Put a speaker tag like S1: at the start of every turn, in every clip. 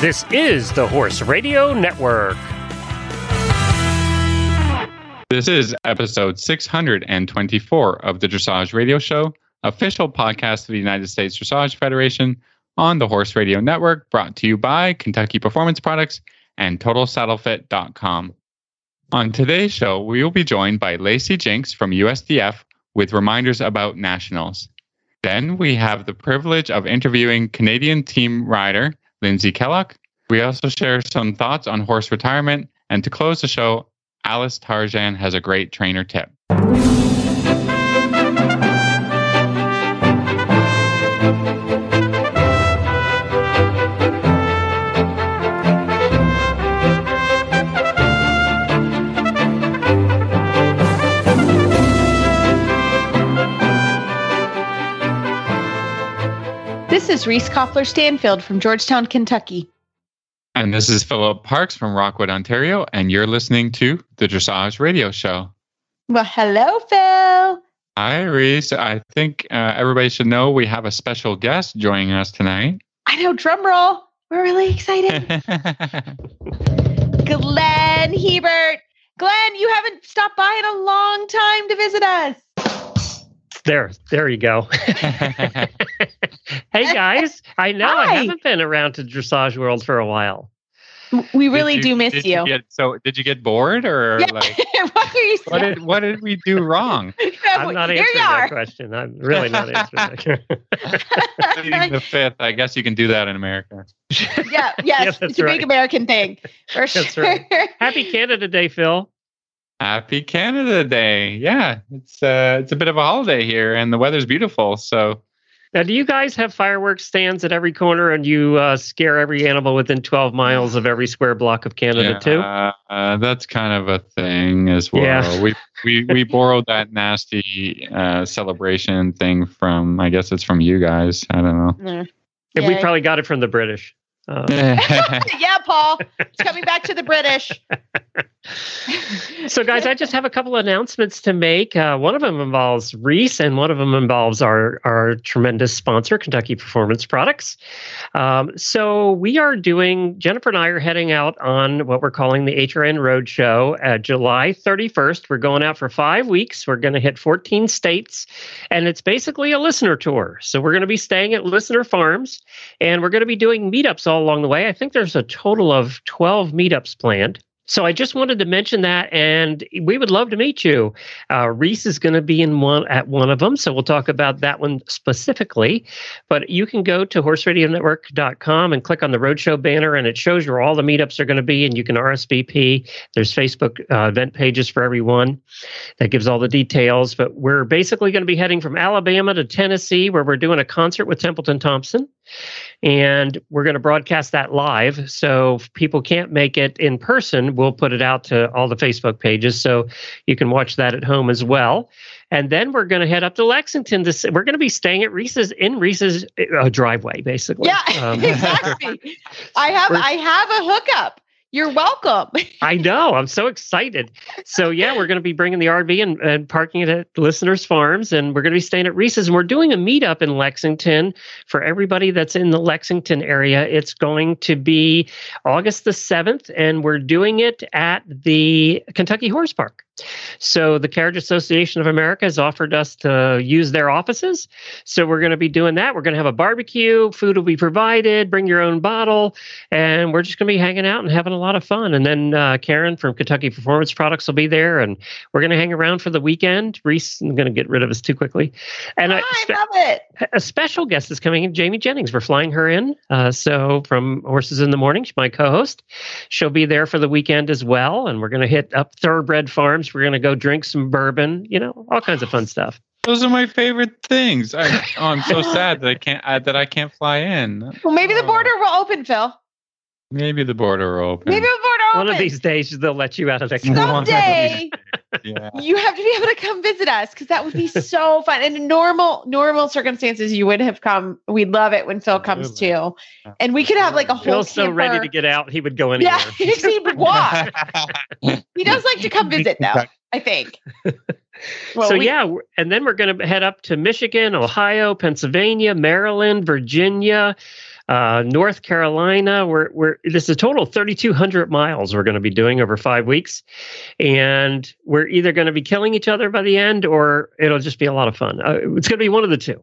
S1: This is the Horse Radio Network.
S2: This is episode 624 of the Dressage Radio Show, official podcast of the United States Dressage Federation on the Horse Radio Network, brought to you by Kentucky Performance Products and TotalSaddleFit.com. On today's show, we will be joined by Lacy Jinks from USDF with reminders about nationals. Then we have the privilege of interviewing Canadian team rider Lindsay Kellock. We also share some thoughts on horse retirement. And to close the show, Alice Tarjan has a great trainer tip.
S3: This is Reese Koffler Stanfield from Georgetown, Kentucky.
S2: And this is Philip Parkes from Rockwood, Ontario, and you're listening to the Dressage Radio Show.
S3: Well, hello, Phil.
S2: Hi, Reese. I think uh, everybody should know we have a special guest joining us tonight.
S3: I know, drum roll. We're really excited. Glenn Hebert. Glenn, you haven't stopped by in a long time to visit us.
S1: There, there you go. hey guys, I know I haven't been around to dressage world for a while.
S3: We really
S2: Did
S3: do miss
S2: did
S3: you.
S2: get, so, did you get bored, or
S3: Yeah.
S2: like,
S3: what are you
S2: what did what did we do wrong?
S1: I'm not answering that question. I'm really not answering that.
S2: Pleading the fifth. I guess you can do that in America.
S3: yeah,
S1: Yeah,
S3: yes,
S1: that's
S3: it's a
S1: right.
S3: big American thing. For
S1: That's
S3: sure.
S1: right. Happy Canada Day, Phil.
S2: Happy Canada Day! Yeah, it's uh, it's a bit of a holiday here, and the weather's beautiful. So
S1: Now, do you guys have fireworks stands at every corner, and you uh, scare every animal within 12 miles of every square block of Canada
S2: yeah,
S1: too?
S2: uh, that's kind of a thing as well.
S1: Yeah.
S2: We we we borrowed that nasty uh, celebration thing from. I guess it's from you guys. I don't know.
S3: Mm.
S1: And we probably got it from the British. Uh,
S3: yeah, Paul. It's coming back to the British.
S1: so, guys, I just have a couple of announcements to make. Uh, one of them involves Reese, and one of them involves our our tremendous sponsor, Kentucky Performance Products. Um, so, we are doing. Jennifer and I are heading out on what we're calling the HRN Roadshow at July 31st. We're going out for five weeks. We're going to hit 14 states, and it's basically a listener tour. So, we're going to be staying at listener farms, and we're going to be doing meetups all along the way. I think there's a total of 12 meetups planned. So I just wanted to mention that, and we would love to meet you. Uh, Reese is going to be in one at one of them, so we'll talk about that one specifically. But you can go to horseradionetwork.com and click on the roadshow banner, and it shows you where all the meetups are going to be, and you can RSVP. There's Facebook uh, event pages for everyone that gives all the details. But we're basically going to be heading from Alabama to Tennessee, where we're doing a concert with Templeton Thompson and we're going to broadcast that live. So if people can't make it in person, we'll put it out to all the Facebook pages so you can watch that at home as well. And then we're going to head up to Lexington. To, we're going to be staying at Reese's in Reese's uh, driveway, basically.
S3: Yeah,
S1: Um,
S3: exactly. I have I have a hookup. You're welcome.
S1: I know. I'm so excited. So yeah, we're going to be bringing the RV and, and parking it at listeners' farms, and we're going to be staying at Reese's. And we're doing a meetup in Lexington for everybody that's in the Lexington area. It's going to be August the seventh, and we're doing it at the Kentucky Horse Park. So the Carriage Association of America has offered us to use their offices. So we're going to be doing that. We're going to have a barbecue. Food will be provided. Bring your own bottle and we're just going to be hanging out and having a lot of fun. And then uh, Karen from Kentucky Performance Products will be there, and we're going to hang around for the weekend. Reese, I'm going to get rid of us too quickly. And
S3: I
S1: a, spe-
S3: love it.
S1: a special guest is coming in, Jamie Jennings. We're flying her in. Uh, so from Horses in the Morning, she's my co-host. She'll be there for the weekend as well, and we're going to hit up Thoroughbred Farms. We're going to go drink some bourbon. You know, all kinds of fun stuff.
S2: Those are my favorite things. I, oh, I'm so sad that I can't uh, that I can't fly in.
S3: Well, maybe the
S2: Oh.
S3: border will open, Phil.
S2: Maybe the border will open.
S3: Maybe the border will
S1: One
S3: open.
S1: of these days, they'll let you out of the
S3: Someday
S2: yeah.
S3: you have to be able to come visit us because that would be so fun. And in normal normal circumstances, you would have come. We'd love it when Phil comes too, and we could have like a whole.
S1: Phil's so ready to get out, he would go anywhere.
S3: Yeah, he would walk. He does like to come visit, though. I think. Well,
S1: so
S3: we-
S1: yeah, and then we're going to head up to Michigan, Ohio, Pennsylvania, Maryland, Virginia, Uh, North Carolina, we're, we're, this is a total of 3,200 miles we're going to be doing over five weeks. And we're either going to be killing each other by the end or it'll just be a lot of fun. Uh, it's going to be one of the two.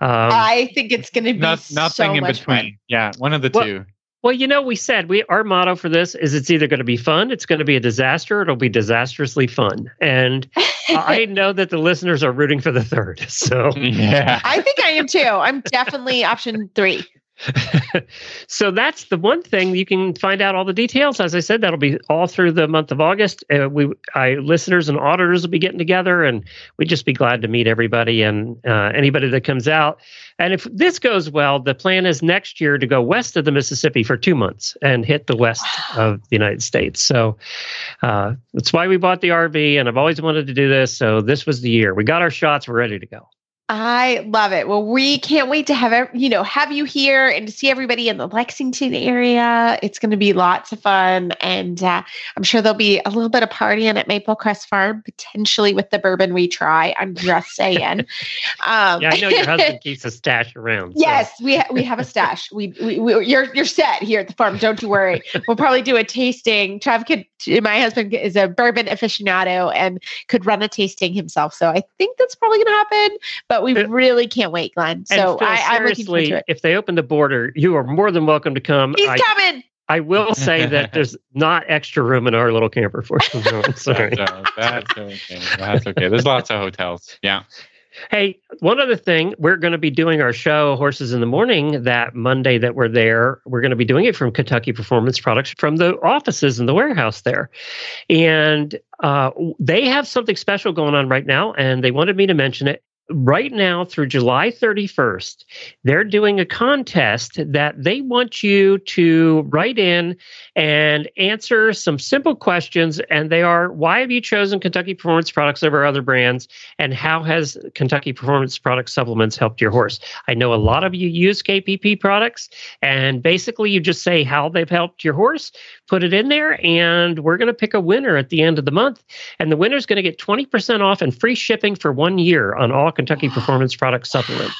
S3: Um, I think it's going to be not, nothing so in between. Fun.
S2: Yeah, one of the well, two.
S1: Well, you know, we said we our motto for this is it's either going to be fun, it's going to be a disaster, it'll be disastrously fun. And I know that the listeners are rooting for the third. So
S3: yeah, I think I am too. I'm definitely option three.
S1: so that's the one thing you can find out all the details. As I said, that'll be all through the month of August. Uh, we, I, listeners and auditors will be getting together, and we'd just be glad to meet everybody and uh, anybody that comes out. And if this goes well, the plan is next year to go west of the Mississippi for two months and hit the west of the United States. So uh, that's why we bought the RV, and I've always wanted to do this. So this was the year. We got our shots. We're ready to go.
S3: I love it. Well, we can't wait to have you know have you here and to see everybody in the Lexington area. It's going to be lots of fun, and uh, I'm sure there'll be a little bit of partying at Maple Crest Farm, potentially with the bourbon we try. I'm just saying.
S1: Um, yeah, I know your husband keeps a stash around.
S3: So. Yes, we ha- we have a stash. We, we, we you're you're set here at the farm. Don't you worry. We'll probably do a tasting. Trav could. My husband is a bourbon aficionado and could run a tasting himself. So I think that's probably going to happen. But but we uh, really can't wait, Glenn. So Phil, I, I'm looking forward to it.
S1: If they open the border, you are more than welcome to come.
S3: He's I, coming.
S1: I will say that there's not extra room in our little camper for you. No, sorry.
S2: that's okay. That's okay. There's lots of hotels. Yeah.
S1: Hey, one other thing, we're going to be doing our show Horses in the Morning that Monday that we're there. We're going to be doing it from Kentucky Performance Products from the offices in the warehouse there. And uh, they have something special going on right now, and they wanted me to mention it right now through July 31st, they're doing a contest that they want you to write in and answer some simple questions. And they are why have you chosen Kentucky Performance Products over other brands? And how has Kentucky Performance Product supplements helped your horse? I know a lot of you use KPP products, and basically you just say how they've helped your horse, put it in there, and we're going to pick a winner at the end of the month. And the winner is going to get 20% off and free shipping for one year on all Kentucky Performance Product supplements.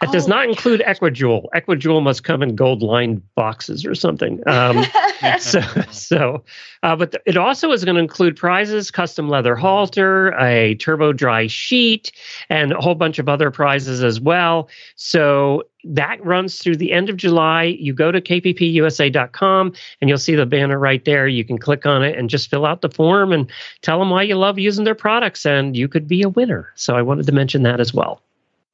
S1: It does oh, not include Equijewel. Equijewel must come in gold lined boxes or something. Um, so, so uh, but th- it also is going to include prizes, custom leather halter, a turbo dry sheet, and a whole bunch of other prizes as well. So that runs through the end of July. You go to kppusa.com and you'll see the banner right there. You can click on it and just fill out the form and tell them why you love using their products, and you could be a winner. So I wanted to mention that as well.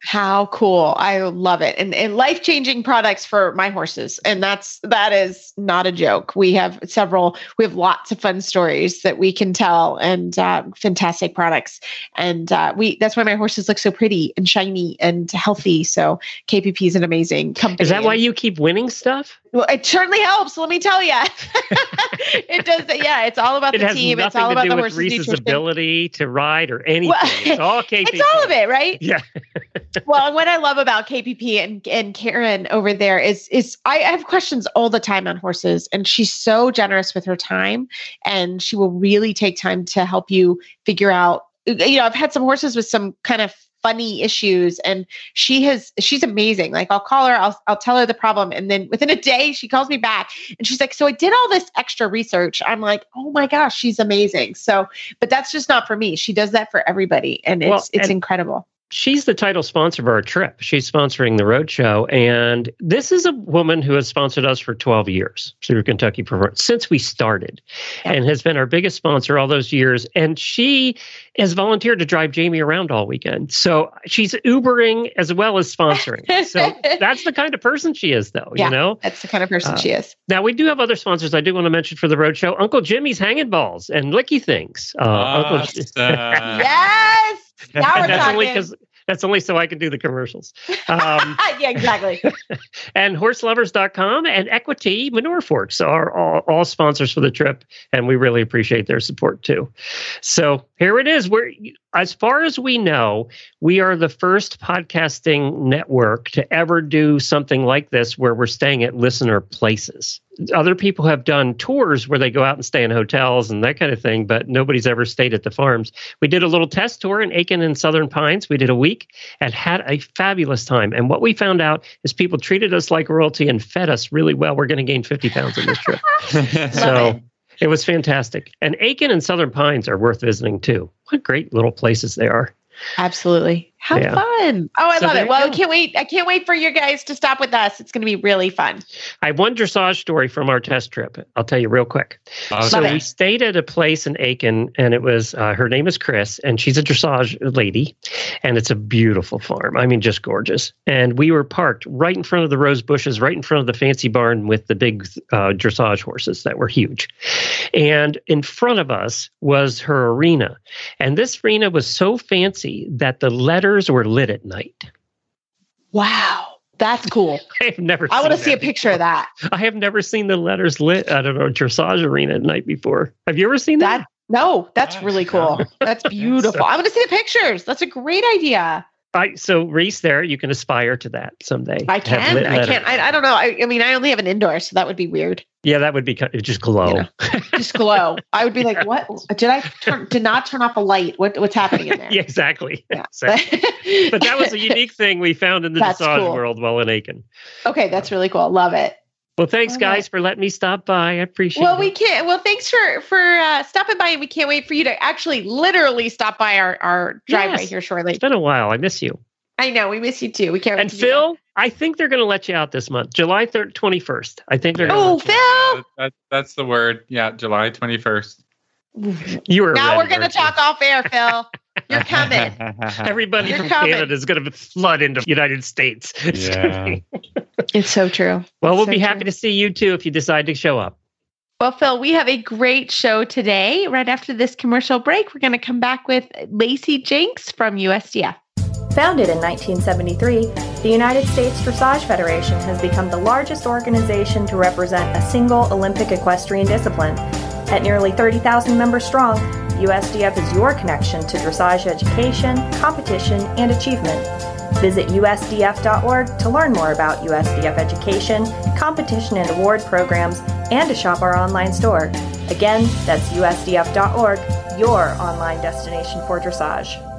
S3: How cool. I love it. And, and life changing products for my horses. And that's, that is not a joke. We have several, we have lots of fun stories that we can tell and uh, fantastic products. And uh, we, that's why my horses look so pretty and shiny and healthy. So KPP is an amazing company.
S1: Is that why you keep winning stuff?
S3: Well, it certainly helps. Let me tell you, it does. Yeah, it's all about it the team. It's all about the horse's
S1: Reese's nutrition. ability to ride or anything. Well, it's all KPP.
S3: It's all of it, right?
S1: Yeah.
S3: well, what I love about KPP and and Karen over there is is I have questions all the time on horses, and she's so generous with her time, and she will really take time to help you figure out. You know, I've had some horses with some kind of funny issues and she has she's amazing. Like i'll call her I'll, I'll tell her the problem and then within a day she calls me back and she's like so i did all this extra research. I'm like oh my gosh she's amazing. So but that's just not for me. She does that for everybody and it's well, it's and, incredible
S1: she's the title sponsor of our trip. She's sponsoring the road show, and this is a woman who has sponsored us for 12 years through Kentucky Performance since we started, yeah. and has been our biggest sponsor all those years. And she has volunteered to drive Jamie around all weekend, so she's Ubering as well as sponsoring. so that's the kind of person she is, though. Yeah, you know,
S3: that's the kind of person uh, she is.
S1: Now we do have other sponsors. I do want to mention for the road show, Uncle Jimmy's Hanging Balls and Licky Things.
S2: Uh, Uncle,
S3: yes. Now we're
S1: that's talking. only because that's only so I can do the commercials.
S3: Um, yeah, exactly.
S1: and horselovers.com and Equity Manure Forks are all, all, sponsors for the trip, and we really appreciate their support too. So here it is. We're as far as we know, we are the first podcasting network to ever do something like this where we're staying at listener places. Other people have done tours where they go out and stay in hotels and that kind of thing, but nobody's ever stayed at the farms. We did a little test tour in Aiken and Southern Pines. We did a week and had a fabulous time. And what we found out is people treated us like royalty and fed us really well. We're going to gain 50 pounds on this trip. so it was fantastic. And Aiken and Southern Pines are worth visiting too. What great little places they are.
S3: Absolutely. How yeah. fun. Oh, I so love it. Well, I can't wait. I can't wait for you guys to stop with us. It's going to be really fun.
S1: I have one dressage story from our test trip. I'll tell you real quick. Okay. So we stayed at a place in Aiken, and it was uh, her name is Chris, and she's a dressage lady, and it's a beautiful farm. I mean, just gorgeous. And we were parked right in front of the rose bushes, right in front of the fancy barn with the big uh, dressage horses that were huge. And in front of us was her arena, and this arena was so fancy that the letter letters were lit at night.
S3: Wow. That's cool.
S1: I've never.
S3: I want to see a picture of that.
S1: I have never seen the letters lit at a dressage arena at night before. Have you ever seen that? that
S3: no, that's really cool. That's beautiful. so, I want to see the pictures. That's a great idea.
S1: I so Reese, there you can aspire to that someday.
S3: I can. I can't. I, I don't know. I, I, mean, I only have an indoor, so that would be weird.
S1: Yeah, that would be just glow. You know,
S3: just glow. I would be like, "What? Did I turn? Did not turn off a light? What? What's happening in there?"
S1: yeah, exactly. Yeah. Exactly. but that was a unique thing we found in the dressage cool. world while in Aiken.
S3: Okay, that's really cool. Love it.
S1: Well, thanks, guys, for letting me stop by. I appreciate
S3: well,
S1: it.
S3: Well, we can't. Well, thanks for for uh, stopping by, and we can't wait for you to actually, literally stop by our our driveway yes. here shortly.
S1: It's been a while. I miss you.
S3: I know we miss you too. We can't.
S1: And Phil, I think they're going to let you out this month, July third, twenty first. I think they're.
S3: Oh, Phil!
S2: Yeah, that, that's the word. Yeah, July twenty first.
S1: You were
S3: now we're going to talk off air, Phil. You're coming.
S1: Everybody You're from coming. Canada is going to flood into United States.
S2: Yeah.
S3: it's so true.
S1: Well,
S3: it's
S1: we'll
S3: so
S1: be happy to see you too if you decide to show up.
S3: Well, Phil, we have a great show today. Right after this commercial break, we're going to come back with Lacy Jinks from USDF.
S4: Founded in 1973, the United States Dressage Federation has become the largest organization to represent a single Olympic equestrian discipline. At nearly 30,000 members strong, USDF is your connection to dressage education, competition, and achievement. Visit usdf.org to learn more about USDF education, competition and award programs, and to shop our online store. Again, that's usdf.org, your online destination for dressage.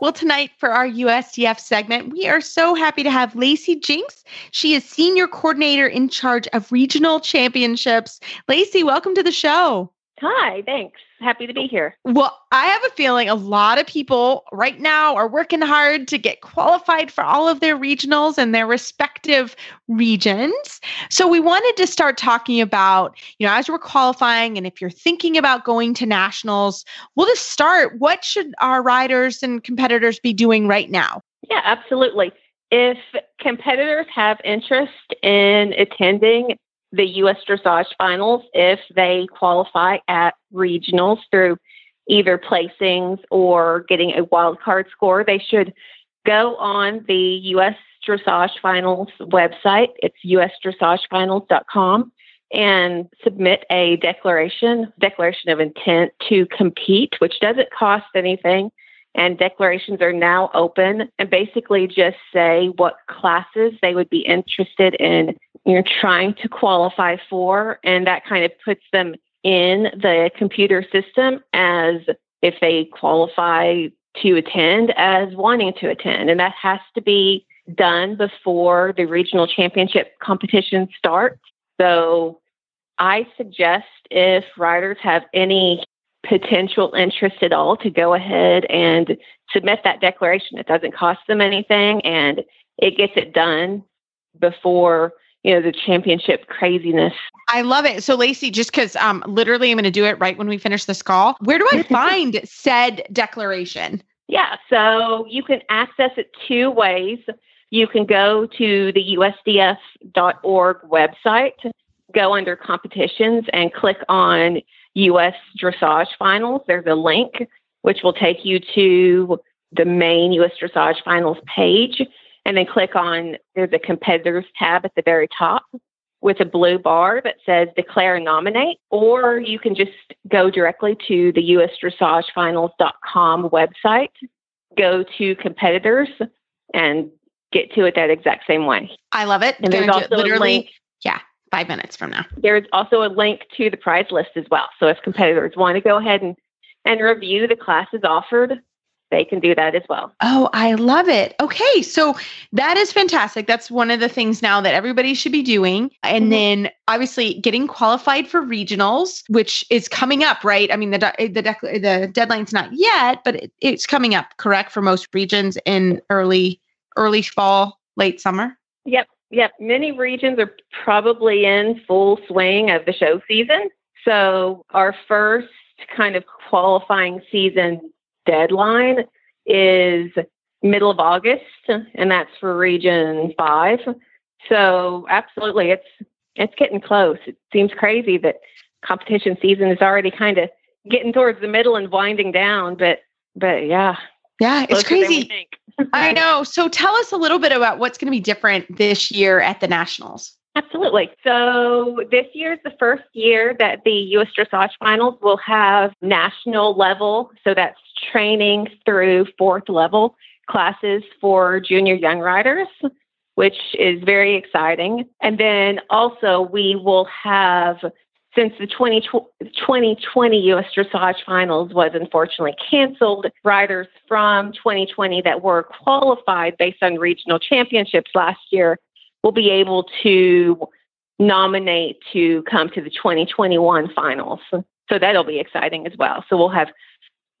S3: Well, tonight for our USDF segment, we are so happy to have Lacy Jinks. She is senior coordinator in charge of regional championships. Lacy, welcome to the show.
S5: Hi, thanks. Happy to be here.
S3: Well, I have a feeling a lot of people right now are working hard to get qualified for all of their regionals and their respective regions. So we wanted to start talking about, you know, as we're qualifying and if you're thinking about going to nationals, we'll just start. What should our riders and competitors be doing right now?
S5: Yeah, absolutely. If competitors have interest in attending the U.S. dressage finals if they qualify at regionals through either placings or getting a wild card score. They should go on the U.S. Dressage Finals website. It's usdressagefinals.com and submit a declaration, declaration of intent to compete, which doesn't cost anything. And declarations are now open and basically just say what classes they would be interested in you're trying to qualify for, and that kind of puts them in the computer system as if they qualify to attend as wanting to attend. And that has to be done before the regional championship competition starts. So I suggest if riders have any potential interest at all to go ahead and submit that declaration. It doesn't cost them anything and it gets it done before you know the championship craziness.
S3: I love it. So lacy just because um literally i'm going to do it right when we finish this call. Where do i find said declaration?
S5: Yeah so you can access it two ways. You can go to the usdf.org website go under competitions and click on us dressage finals. There's a link which will take you to the main us dressage finals page and then click on there's a competitors tab at the very top with a blue bar that says declare and nominate, or you can just go directly to the usdressagefinals.com website, go to competitors, and get to it that exact same way.
S3: I love it.
S5: And there's also a link.
S3: Yeah. five minutes from now.
S5: There's also a link to the prize list as well. So if competitors want to go ahead and, and review the classes offered, they can do that as well.
S3: Oh, I love it. Okay. So that is fantastic. That's one of the things now that everybody should be doing. And mm-hmm. then obviously getting qualified for regionals, which is coming up, right? I mean, the, the, the deadline's not yet, but it, it's coming up, correct? For most regions in early, early fall, late summer.
S5: Yep. Yep. Many regions are probably in full swing of the show season. So our first kind of qualifying season deadline is middle of August, and that's for Region Five. So absolutely, it's it's getting close. It seems crazy that competition season is already kind of getting towards the middle and winding down, but but yeah,
S3: yeah, it's crazy. I know. So tell us a little bit about what's going to be different this year at the nationals.
S5: Absolutely. So this year is the first year that the U.S. Dressage Finals will have national level. So that's training through fourth level classes for junior young riders, which is very exciting. And then also we will have since the 20, 2020 U.S. Dressage Finals was unfortunately canceled, riders from 2020 that were qualified based on regional championships last year will be able to nominate to come to the 2021 finals. So that'll be exciting as well. So we'll have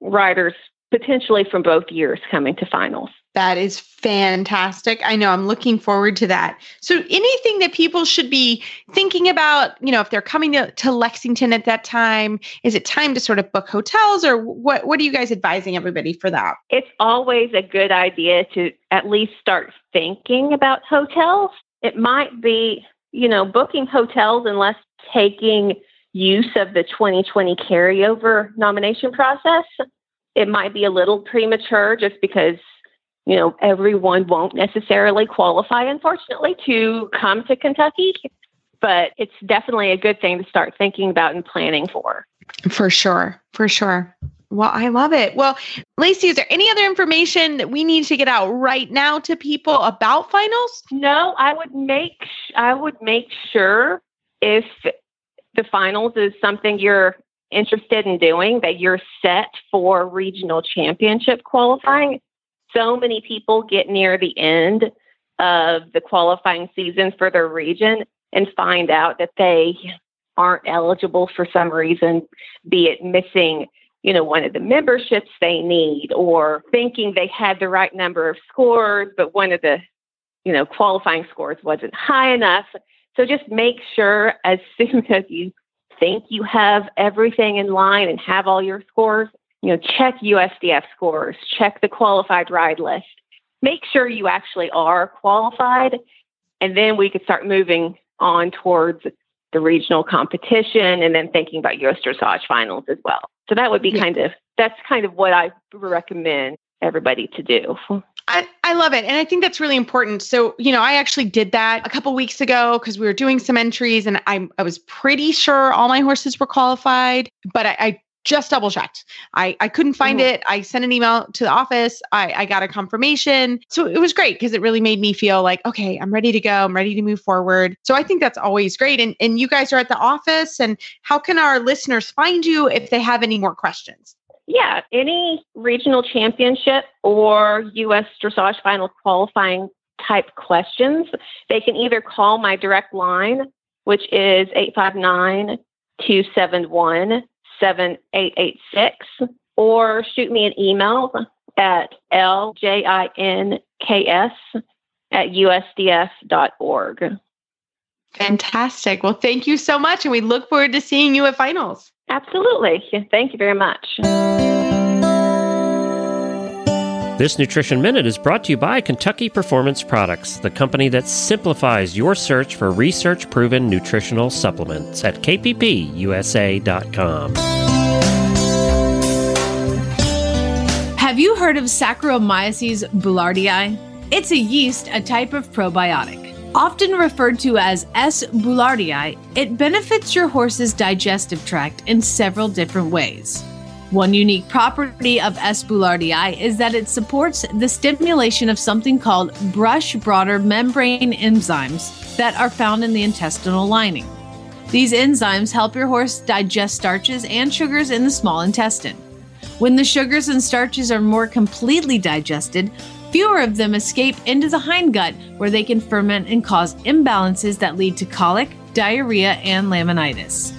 S5: riders potentially from both years coming to finals.
S3: That is fantastic. I know I'm looking forward to that. So anything that people should be thinking about, you know, if they're coming to, to Lexington at that time, is it time to sort of book hotels or what what are you guys advising everybody for that?
S5: It's always a good idea to at least start thinking about hotels it might be, you know, booking hotels unless taking use of the 2020 carryover nomination process. It might be a little premature just because, you know, everyone won't necessarily qualify, unfortunately, to come to Kentucky. But it's definitely a good thing to start thinking about and planning for.
S3: For sure. For sure. Well, I love it. Well, Lacy, is there any other information that we need to get out right now to people about finals?
S5: No, I would make I would make sure if the finals is something you're interested in doing that you're set for regional championship qualifying. So many people get near the end of the qualifying season for their region and find out that they aren't eligible for some reason, be it missing you know, one of the memberships they need or thinking they had the right number of scores, but one of the, you know, qualifying scores wasn't high enough. So just make sure as soon as you think you have everything in line and have all your scores, you know, check USDF scores, check the qualified ride list. Make sure you actually are qualified. And then we could start moving on towards the regional competition and then thinking about US dressage finals as well. So that would be yeah. kind of that's kind of what I recommend everybody to do.
S3: I, I love it. And I think that's really important. So, you know, I actually did that a couple weeks ago because we were doing some entries and I, I was pretty sure all my horses were qualified, but I, I just double checked. I, I couldn't find mm-hmm. it. I sent an email to the office. I, I got a confirmation. So it was great because it really made me feel like, okay, I'm ready to go. I'm ready to move forward. So I think that's always great. And, and you guys are at the office. And how can our listeners find you if they have any more questions?
S5: Yeah, any regional championship or U.S. dressage final qualifying type questions, they can either call my direct line, which is 859 271 7886 or shoot me an email at ljinks at usdf.org.
S3: Fantastic. Well, thank you so much. And we look forward to seeing you at finals.
S5: Absolutely. Thank you very much.
S1: This Nutrition Minute is brought to you by Kentucky Performance Products, the company that simplifies your search for research proven nutritional supplements at kppusa.com.
S6: Have you heard of Saccharomyces boulardii? It's a yeast, a type of probiotic. Often referred to as S. boulardii, it benefits your horse's digestive tract in several different ways. One unique property of S. boulardii is that it supports the stimulation of something called brush border membrane enzymes that are found in the intestinal lining. These enzymes help your horse digest starches and sugars in the small intestine. When the sugars and starches are more completely digested, fewer of them escape into the hindgut where they can ferment and cause imbalances that lead to colic, diarrhea, and laminitis.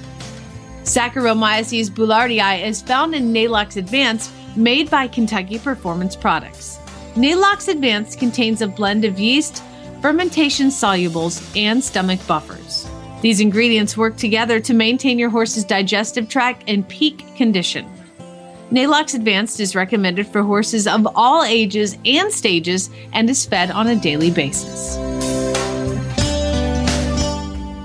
S6: Saccharomyces boulardii is found in Neigh-Lox Advanced, made by Kentucky Performance Products. Neigh-Lox Advanced contains a blend of yeast, fermentation solubles, and stomach buffers. These ingredients work together to maintain your horse's digestive tract in peak condition. Neigh-Lox Advanced is recommended for horses of all ages and stages and is fed on a daily basis.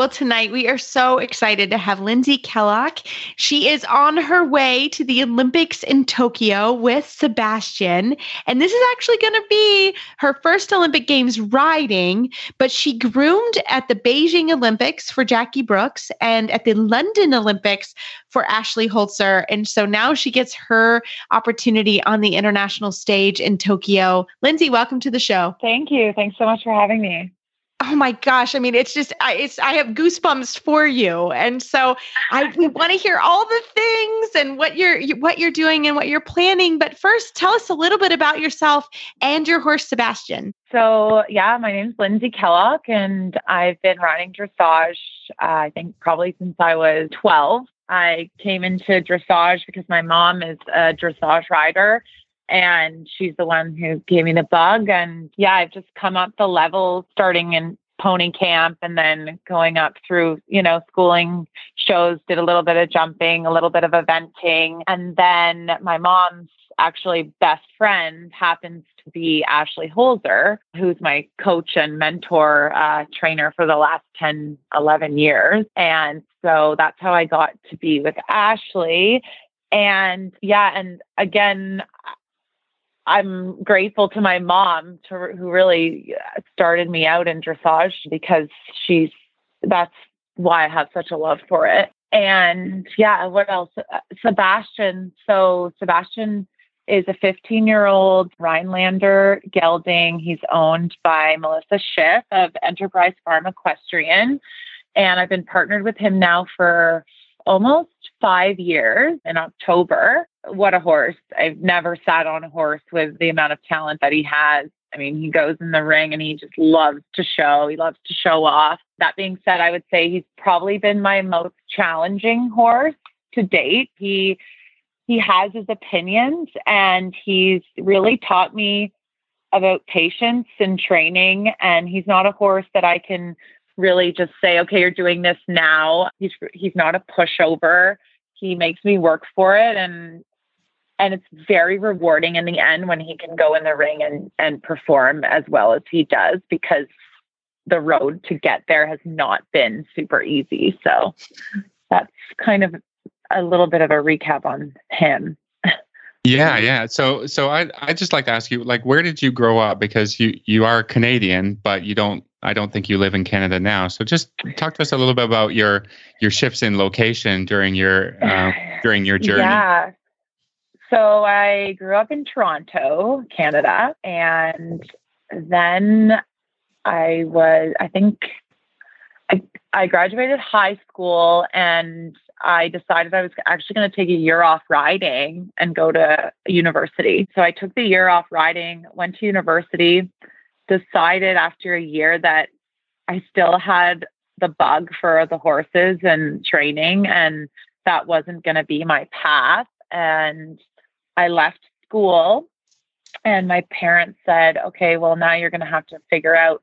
S3: Well, tonight we are so excited to have Lindsay Kellock. She is on her way to the Olympics in Tokyo with Sebastian. And this is actually going to be her first Olympic Games riding, but she groomed at the Beijing Olympics for Jackie Brooks and at the London Olympics for Ashley Holzer. And so now she gets her opportunity on the international stage in Tokyo. Lindsay, welcome to the show.
S7: Thank you. Thanks so much for having me
S3: oh my gosh. I mean it's just I, it's i have goosebumps for you. And so i we want to hear all the things and what you're what you're doing and what you're planning. But first tell us a little bit about yourself and your horse sebastian.
S7: So yeah my name's lindsay kellock and i've been riding dressage uh, i think probably since i was 12 i came into dressage because my mom is a dressage rider and she's the one who gave me the bug. And yeah, I've just come up the levels starting in pony camp and then going up through, you know, schooling shows, did a little bit of jumping, a little bit of eventing. And then my mom's actually best friend happens to be Ashley Holzer, who's my coach and mentor uh, trainer for the last 10, 11 years. And so that's how I got to be with Ashley. And yeah, and again, I'm grateful to my mom to, who really started me out in dressage because she's that's why I have such a love for it. And yeah, what else? Uh, Sebastian. So Sebastian is a 15 year old Rhinelander gelding. He's owned by Melissa Schiff of Enterprise Farm Equestrian. And I've been partnered with him now for almost five years in October. What a horse. I've never sat on a horse with the amount of talent that he has. I mean, he goes in the ring and he just loves to show. He loves to show off. That being said, I would say he's probably been my most challenging horse to date. He he has his opinions and he's really taught me about patience and training and he's not a horse that I can really just say, okay, you're doing this now. He's he's not a pushover. He makes me work for it and and it's very rewarding in the end when he can go in the ring and and perform as well as he does because the road to get there has not been super easy. So that's kind of a little bit of a recap on him.
S2: Yeah, yeah. So so I I just like to ask you like where did you grow up because you you are Canadian but you don't I don't think you live in Canada now. So just talk to us a little bit about your your shifts in location during your uh, during your journey.
S7: Yeah. So I grew up in Toronto, Canada, and then I was I think I I graduated high school and I decided I was actually going to take a year off riding and go to university. So I took the year off riding, went to university, decided after a year that I still had the bug for the horses and training, and that wasn't going to be my path. And I left school, and my parents said, okay, well, now you're going to have to figure out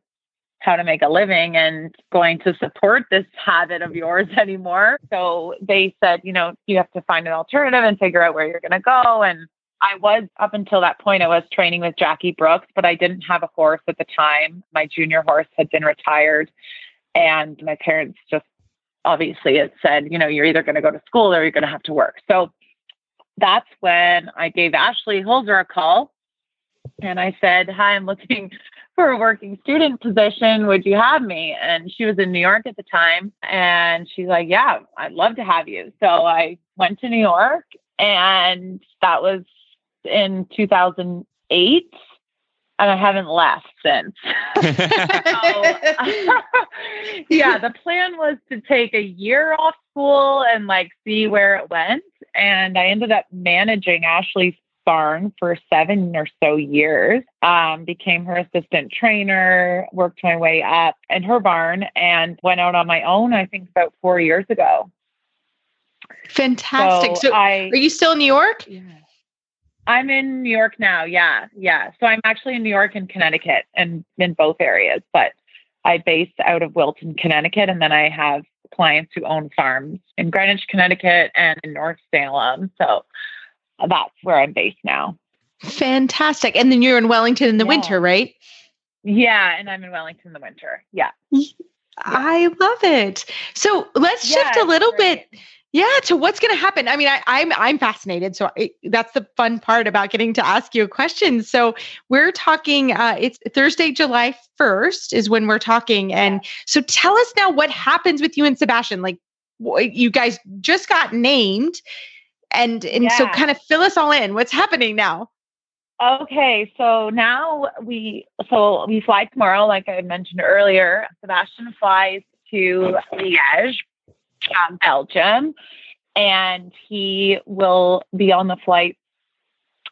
S7: how to make a living and going to support this habit of yours anymore. So they said, you know, you have to find an alternative and figure out where you're going to go. And I was up until that point, I was training with Jackie Brooks, but I didn't have a horse at the time. My junior horse had been retired, and my parents just obviously it said, you know, you're either going to go to school or you're going to have to work. So that's when I gave Ashley Holzer a call and I said, Hi, I'm looking for a working student position. Would you have me? And she was in New York at the time. And she's like, Yeah, I'd love to have you. So I went to New York and that was in 2008 and I haven't left since. so, yeah, the plan was to take a year off school and like see where it went. And I ended up managing Ashley's barn for seven or so years. Um, became her assistant trainer, worked my way up in her barn, and went out on my own. I think about four years ago.
S3: Fantastic. So, so I, are you still in New York?
S7: Yeah. I'm in New York now. Yeah. Yeah. So I'm actually in New York and Connecticut and in both areas, but I base out of Wilton, Connecticut. And then I have clients who own farms in Greenwich, Connecticut and in North Salem. So that's where I'm based now.
S3: Fantastic. And then you're in Wellington in the yeah. winter, right?
S7: Yeah. And I'm in Wellington in the winter. Yeah.
S3: I love it. So let's yeah, shift a little bit yeah to what's going to happen. I mean I, I'm, I'm fascinated. So I, that's the fun part about getting to ask you a question. So we're talking uh, it's thursday july 1st is when we're talking. And so tell us now what happens with you and sebastian. Like you guys just got named and and yeah. so kind of fill us all in. What's happening now?
S7: Okay so now we so we fly tomorrow like i mentioned earlier. Sebastian flies to liège um, Belgium, and he will be on the flight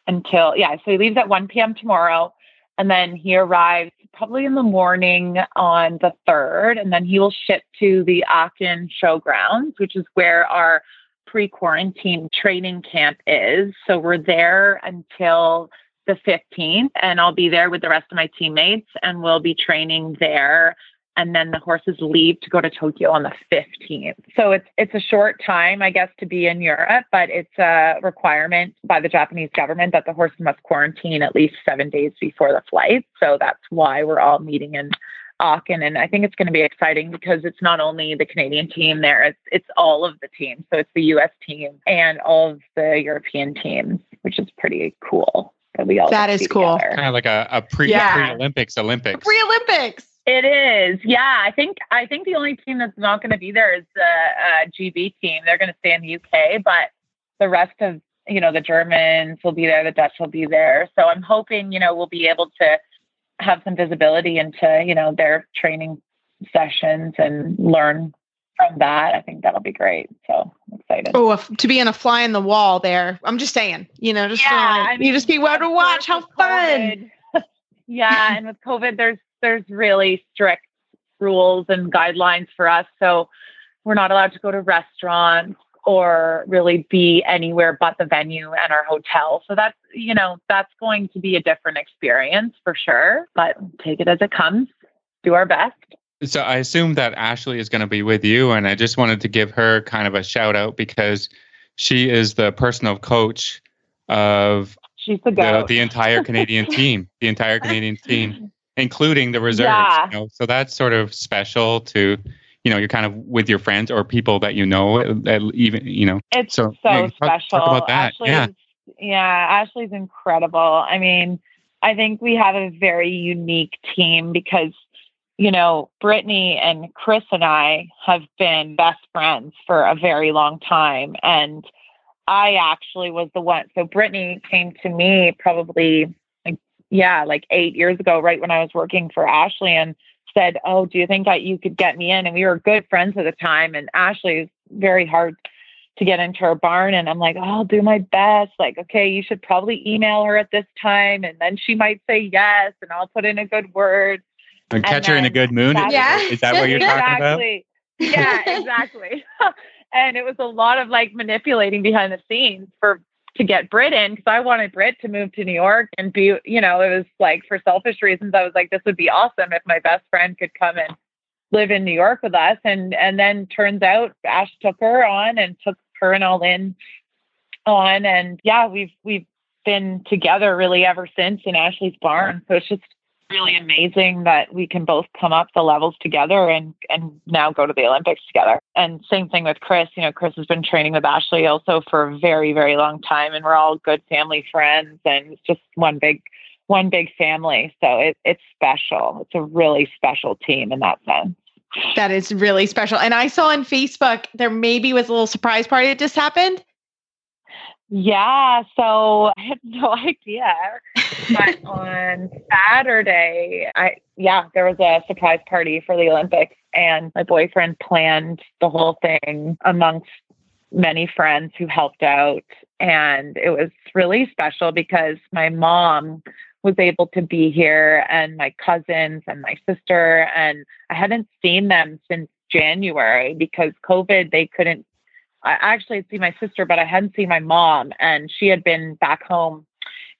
S7: until yeah. So he leaves at 1 p.m. tomorrow, and then he arrives probably in the morning on the third, and then he will ship to the Aachen Showgrounds, which is where our pre-quarantine training camp is. So we're there until the 15th and I'll be there with the rest of my teammates and we'll be training there and then the horses leave to go to Tokyo on the 15th. So it's it's a short time, I guess, to be in Europe, but it's a requirement by the Japanese government that the horses must quarantine at least seven days before the flight. So that's why we're all meeting in Aachen, and I think it's going to be exciting because it's not only the Canadian team there; it's it's all of the teams. So it's the U.S. team and all of the European teams, which is pretty cool.
S3: That we all that is cool.
S2: Kind of like a, a pre yeah. pre Olympics Olympics.
S3: Pre Olympics.
S7: It is, yeah. I think I think the only team that's not going to be there is the uh, GB team. They're going to stay in the UK, but the rest of you know the Germans will be there, the Dutch will be there. So I'm hoping you know we'll be able to have some visibility into you know their training sessions and learn from that. I think that'll be great. So I'm excited.
S3: Oh, to be in a fly in the wall there. I'm just saying, you know, just yeah, I mean, you just be able to watch. How fun!
S7: yeah, and with COVID, there's there's really strict rules and guidelines for us. So we're not allowed to go to restaurants or really be anywhere but the venue and our hotel. So that's, you know, that's going to be a different experience for sure, but take it as it comes, do our best.
S2: So I assume that Ashley is going to be with you. And I just wanted to give her kind of a shout out because she is the personal coach of
S7: She's the, the,
S2: the entire Canadian team, the entire Canadian team including the reserves. Yeah. You know? So that's sort of special to, you know, you're kind of with your friends or people that you know, even, you know.
S7: It's so, so yeah, special. Talk about that. Ashley's, yeah. Yeah. Ashley's incredible. I mean, I think we have a very unique team because, you know, Brittany and Chris and I have been best friends for a very long time. And I actually was the one. So Brittany came to me probably yeah, like eight years ago, right when I was working for Ashley and said, Oh, do you think that you could get me in? And we were good friends at the time. And Ashley is very hard to get into her barn. And I'm like, oh, I'll do my best. Like, okay, you should probably email her at this time. And then she might say yes. And I'll put in a good word.
S2: And, and catch her in a good mood.
S3: Yeah.
S2: Is that what you're talking about?
S7: yeah, exactly. and it was a lot of like manipulating behind the scenes for to get Brit in because I wanted Brit to move to New York and be, you know, it was like for selfish reasons. I was like, this would be awesome if my best friend could come and live in New York with us. And and then turns out Ash took her on and took her and all in on. And yeah, we've we've been together really ever since in Ashley's barn. So it's just really amazing that we can both come up the levels together and and now go to the Olympics together. And same thing with Chris. You know, Chris has been training with Ashley also for a very very long time, and we're all good family friends, and it's just one big one big family. So it, it's special. It's a really special team in that sense.
S3: That is really special. And I saw on Facebook there maybe was a little surprise party that just happened.
S7: Yeah, so I had no idea. But on Saturday, I yeah, there was a surprise party for the Olympics and my boyfriend planned the whole thing amongst many friends who helped out. And it was really special because my mom was able to be here and my cousins and my sister. And I hadn't seen them since January because COVID they couldn't I actually had seen my sister, but I hadn't seen my mom, and she had been back home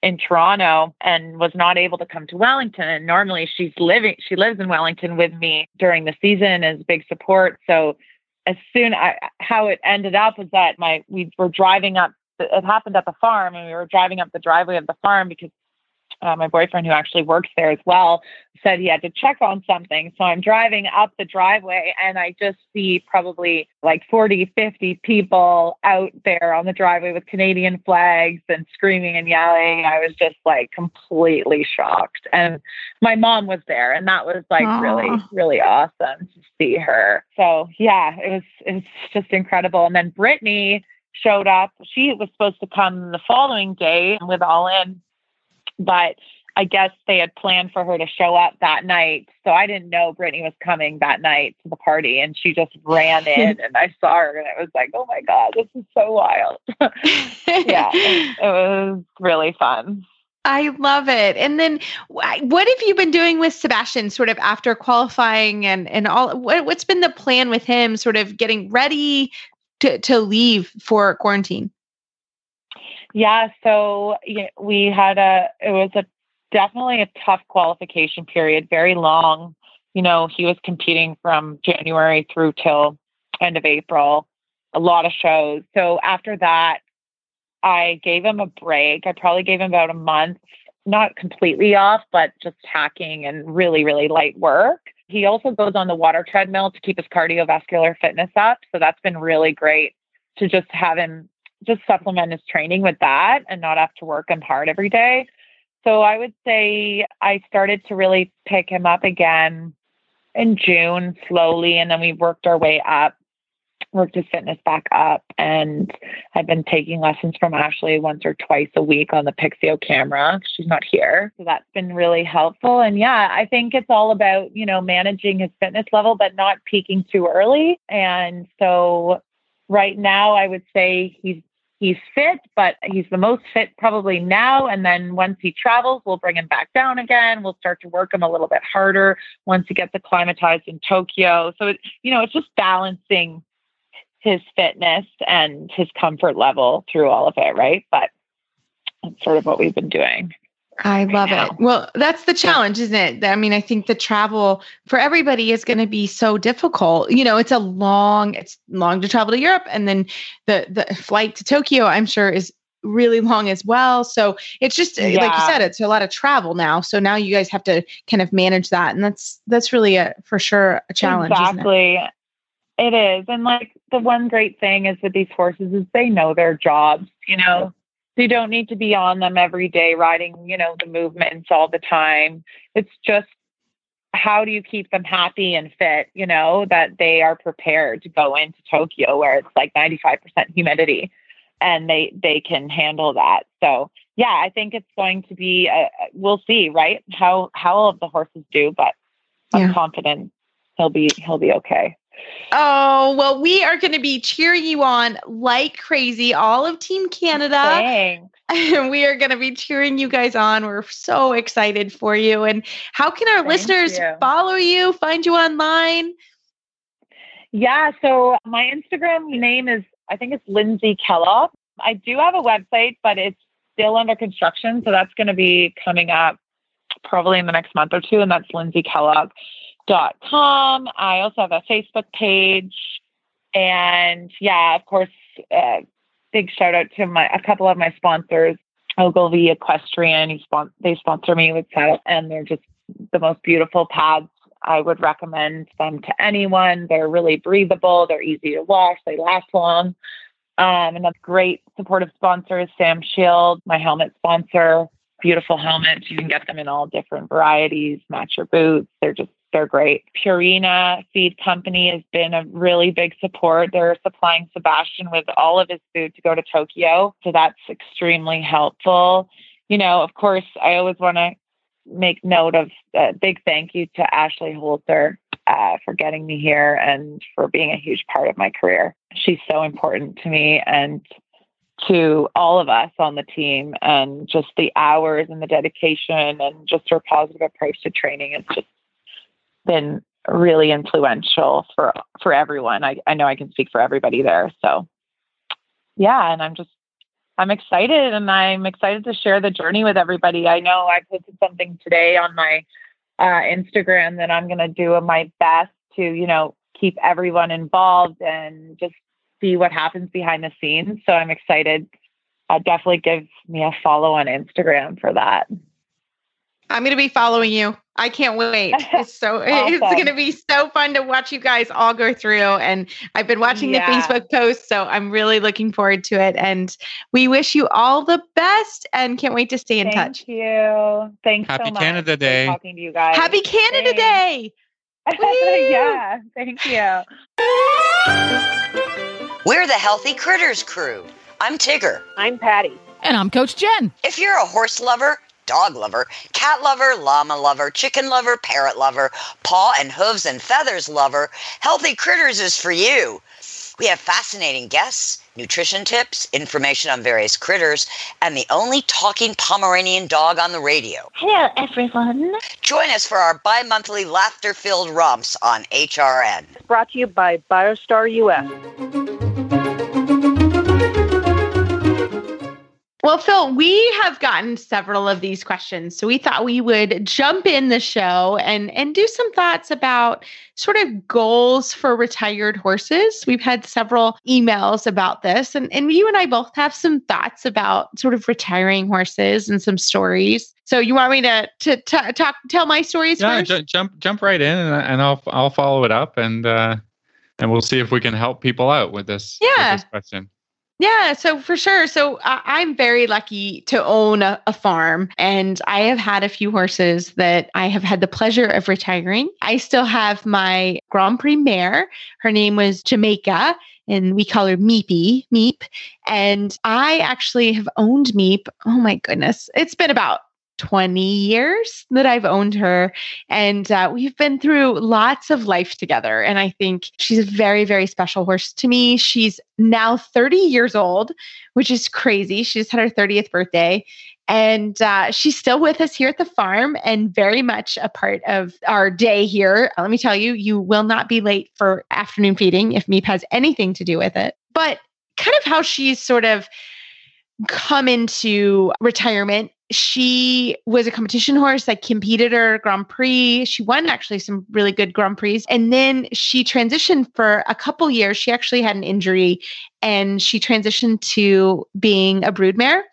S7: in Toronto and was not able to come to Wellington. And normally she's living, she lives in Wellington with me during the season as big support. So as soon I, how it ended up was that my we were driving up. It happened at the farm, and we were driving up the driveway of the farm because uh, my boyfriend, who actually works there as well, said he had to check on something. So I'm driving up the driveway and I just see probably like 40, 50 people out there on the driveway with Canadian flags and screaming and yelling. I was just like completely shocked. And my mom was there and that was like Aww. really, really awesome to see her. So yeah, it was, it was just incredible. And then Brittany showed up. She was supposed to come the following day with All In but I guess they had planned for her to show up that night. So I didn't know Brittany was coming that night to the party. And she just ran in and I saw her and it was like, oh my God, this is so wild. yeah, it was really fun.
S3: I love it. And then what have you been doing with Sebastian sort of after qualifying and, and all, what, what's been the plan with him sort of getting ready to, to leave for quarantine?
S7: Yeah, so we had a it was a definitely a tough qualification period, very long. You know, he was competing from January through till end of April, a lot of shows. So after that, I gave him a break. I probably gave him about a month, not completely off, but just hacking and really, really light work. He also goes on the water treadmill to keep his cardiovascular fitness up. So that's been really great to just have him just supplement his training with that and not have to work him hard every day. So I would say I started to really pick him up again in June slowly, and then we worked our way up, worked his fitness back up, and I've been taking lessons from Ashley once or twice a week on the Pixio camera. She's not here, so that's been really helpful. And yeah, I think it's all about you know managing his fitness level, but not peaking too early. And so right now, I would say he's he's fit, but he's the most fit probably now. And then once he travels, we'll bring him back down again. We'll start to work him a little bit harder once he gets acclimatized in Tokyo. So it, you know, it's just balancing his fitness and his comfort level through all of it, right? But that's sort of what we've been doing.
S3: I love it. Well, that's the challenge, isn't it? I mean, I think the travel for everybody is going to be so difficult. You know, it's a long, it's long to travel to Europe, and then the the flight to Tokyo, I'm sure, is really long as well. So it's just yeah. like you said, it's a lot of travel now. So now you guys have to kind of manage that, and that's that's really a for sure a challenge.
S7: Exactly. It? it is, and like the one great thing is with these horses is they know their jobs. You know, you don't need to be on them every day riding you know the movements all the time. It's just how do you keep them happy and fit you know that they are prepared to go into tokyo where it's like 95% humidity and they they can handle that. So yeah i think it's going to be a, we'll see right? How how all of the horses do but i'm yeah. confident he'll be he'll be okay
S3: Oh, well, we are going to be cheering you on like crazy, all of Team Canada.
S7: Thanks.
S3: We are going to be cheering you guys on. We're so excited for you. And how can our Thank listeners you. follow you, find you online?
S7: Yeah, so my Instagram name is, I think it's Lindsay Kellock. I do have a website, but it's still under construction. So that's going to be coming up probably in the next month or two. And that's Lindsay Kellock dot com. I also have a Facebook page, and yeah, of course, uh, big shout out to my a couple of my sponsors, Ogilvy Equestrian. Spon- they sponsor me with that, and they're just the most beautiful pads. I would recommend them to anyone. They're really breathable. They're easy to wash. They last long. Um, and a great supportive sponsor is Samshield, my helmet sponsor. Beautiful helmets. You can get them in all different varieties, match your boots. They're just, they're great. Purina Feed Company has been a really big support. They're supplying Sebastian with all of his food to go to Tokyo. So that's extremely helpful. You know, of course, I always want to make note of a big thank you to Ashley Holzer uh, for getting me here and for being a huge part of my career. She's so important to me and to all of us on the team, and just the hours and the dedication and just her positive approach to training has just been really influential for for everyone. I, I know I can speak for everybody there. So yeah, and I'm just I'm excited and I'm excited to share the journey with everybody. I know I posted something today on my uh, Instagram that I'm to do my best to, you know, keep everyone involved and just see what happens behind the scenes. So I'm excited. Uh, definitely give me a follow on Instagram for that.
S3: I'm going to be following you. I can't wait. It's so awesome. it's going to be so fun to watch you guys all go through and I've been watching yeah. the Facebook posts so I'm really looking forward to it and we wish you all the best and can't wait to stay in
S7: Thank
S3: touch.
S7: Thank you. Thanks
S2: Happy
S7: so much.
S2: Canada Day.
S7: Talking to you guys.
S3: Happy Canada
S7: Thanks.
S3: Day.
S7: yeah, thank you.
S8: We're the Healthy Critters crew. I'm Tigger.
S5: I'm Patty.
S6: And I'm Coach Jen.
S8: If you're a horse lover, dog lover, cat lover, llama lover, chicken lover, parrot lover, paw and hooves and feathers lover, Healthy Critters is for you. We have fascinating guests, nutrition tips, information on various critters, and the only talking Pomeranian dog on the radio.
S5: Hello, everyone.
S8: Join us for our bi monthly laughter filled romps on HRN.
S5: Brought to you by Biostar US.
S3: Well, Phil, we have gotten several of these questions. So we thought we would jump in the show and, and do some thoughts about sort of goals for retired horses. We've had several emails about this, and, and you and I both have some thoughts about sort of retiring horses and some stories. So you want me to to t- talk tell my stories
S2: Yeah,
S3: first?
S2: ju- jump jump right in, and, and I'll I'll follow it up, and uh, and we'll see if we can help people out with this. with
S3: Yeah.
S2: this question.
S3: Yeah, so for sure. So I'm very lucky to own a, a farm, and I have had a few horses that I have had the pleasure of retiring. I still have my Grand Prix mare. Her name was Jamaica, and we call her Meepy, Meep. And I actually have owned Meep. Oh my goodness, it's been about 20 years that I've owned her. And uh, we've been through lots of life together. And I think she's a very, very special horse to me. She's now 30 years old, which is crazy. She just had her 30th birthday. And uh, she's still with us here at the farm and very much a part of our day here. Let me tell you, you will not be late for afternoon feeding if Meep has anything to do with it. But kind of how she's sort of come into retirement. She was a competition horse that competed her Grand Prix. She won actually some really good Grand Prix. And then she transitioned for a couple years. She actually had an injury and she transitioned to being a broodmare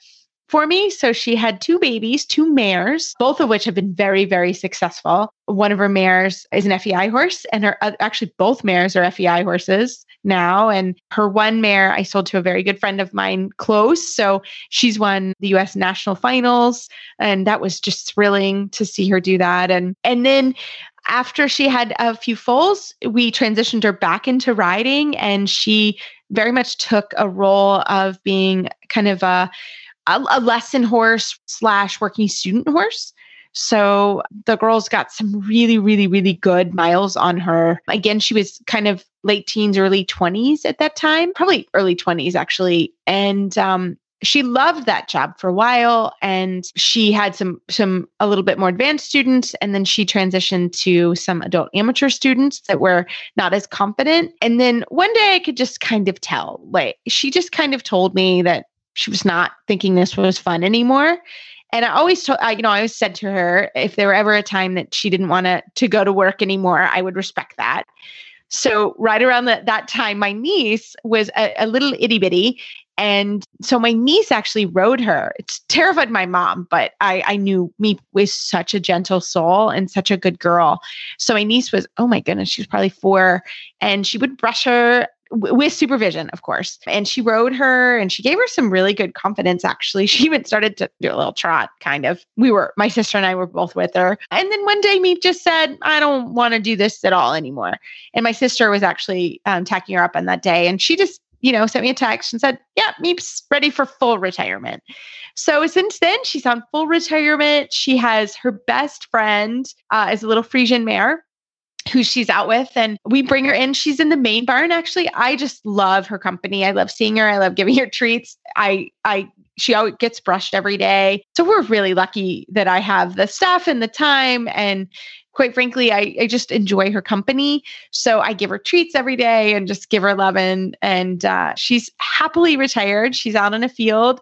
S3: for me. So she had two babies, two mares, both of which have been very, very successful. One of her mares is an FEI horse, and her oth- actually both mares are FEI horses now. And her one mare I sold to a very good friend of mine, close. So she's won the US national finals. And that was just thrilling to see her do that. And and then after she had a few foals, we transitioned her back into riding, and she very much took a role of being kind of a a, lesson horse slash working student horse. So the girls got some really, really, really good miles on her. Again, she was kind of late teens, early 20s at that time, probably early 20s actually. And um, she loved that job for a while and she had some some a little bit more advanced students and then she transitioned to some adult amateur students that were not as confident and then one day i could just kind of tell like she just kind of told me that she was not thinking this was fun anymore. And I always told, I, you know, I always said to her, if there were ever a time that she didn't want to to go to work anymore, I would respect that. So right around that that time, my niece was a, a little itty bitty, And so my niece actually rode her. It's terrified my mom, but I, I knew me was such a gentle soul and such a good girl. So my niece was, oh my goodness, she was probably four. And she would brush her with supervision, of course. And she rode her and she gave her some really good confidence, actually. She even started to do a little trot, kind of. We were, my sister and I were both with her. And then one day, Meep just said, I don't want to do this at all anymore. And my sister was actually um, tacking her up on that day. And she just you know, sent me a text and said, Yeah, Meep's ready for full retirement. So since then, she's on full retirement. She has her best friend uh, a little Friesian mare who she's out with and we bring her in. She's in the main barn actually. I just love her company. I love seeing her. I love giving her treats. I i she always gets brushed every day. So we're really lucky that i have the staff and the time. And quite frankly I, I just enjoy her company. So i give her treats every day and just give her love and and uh, she's happily retired. She's out in a field.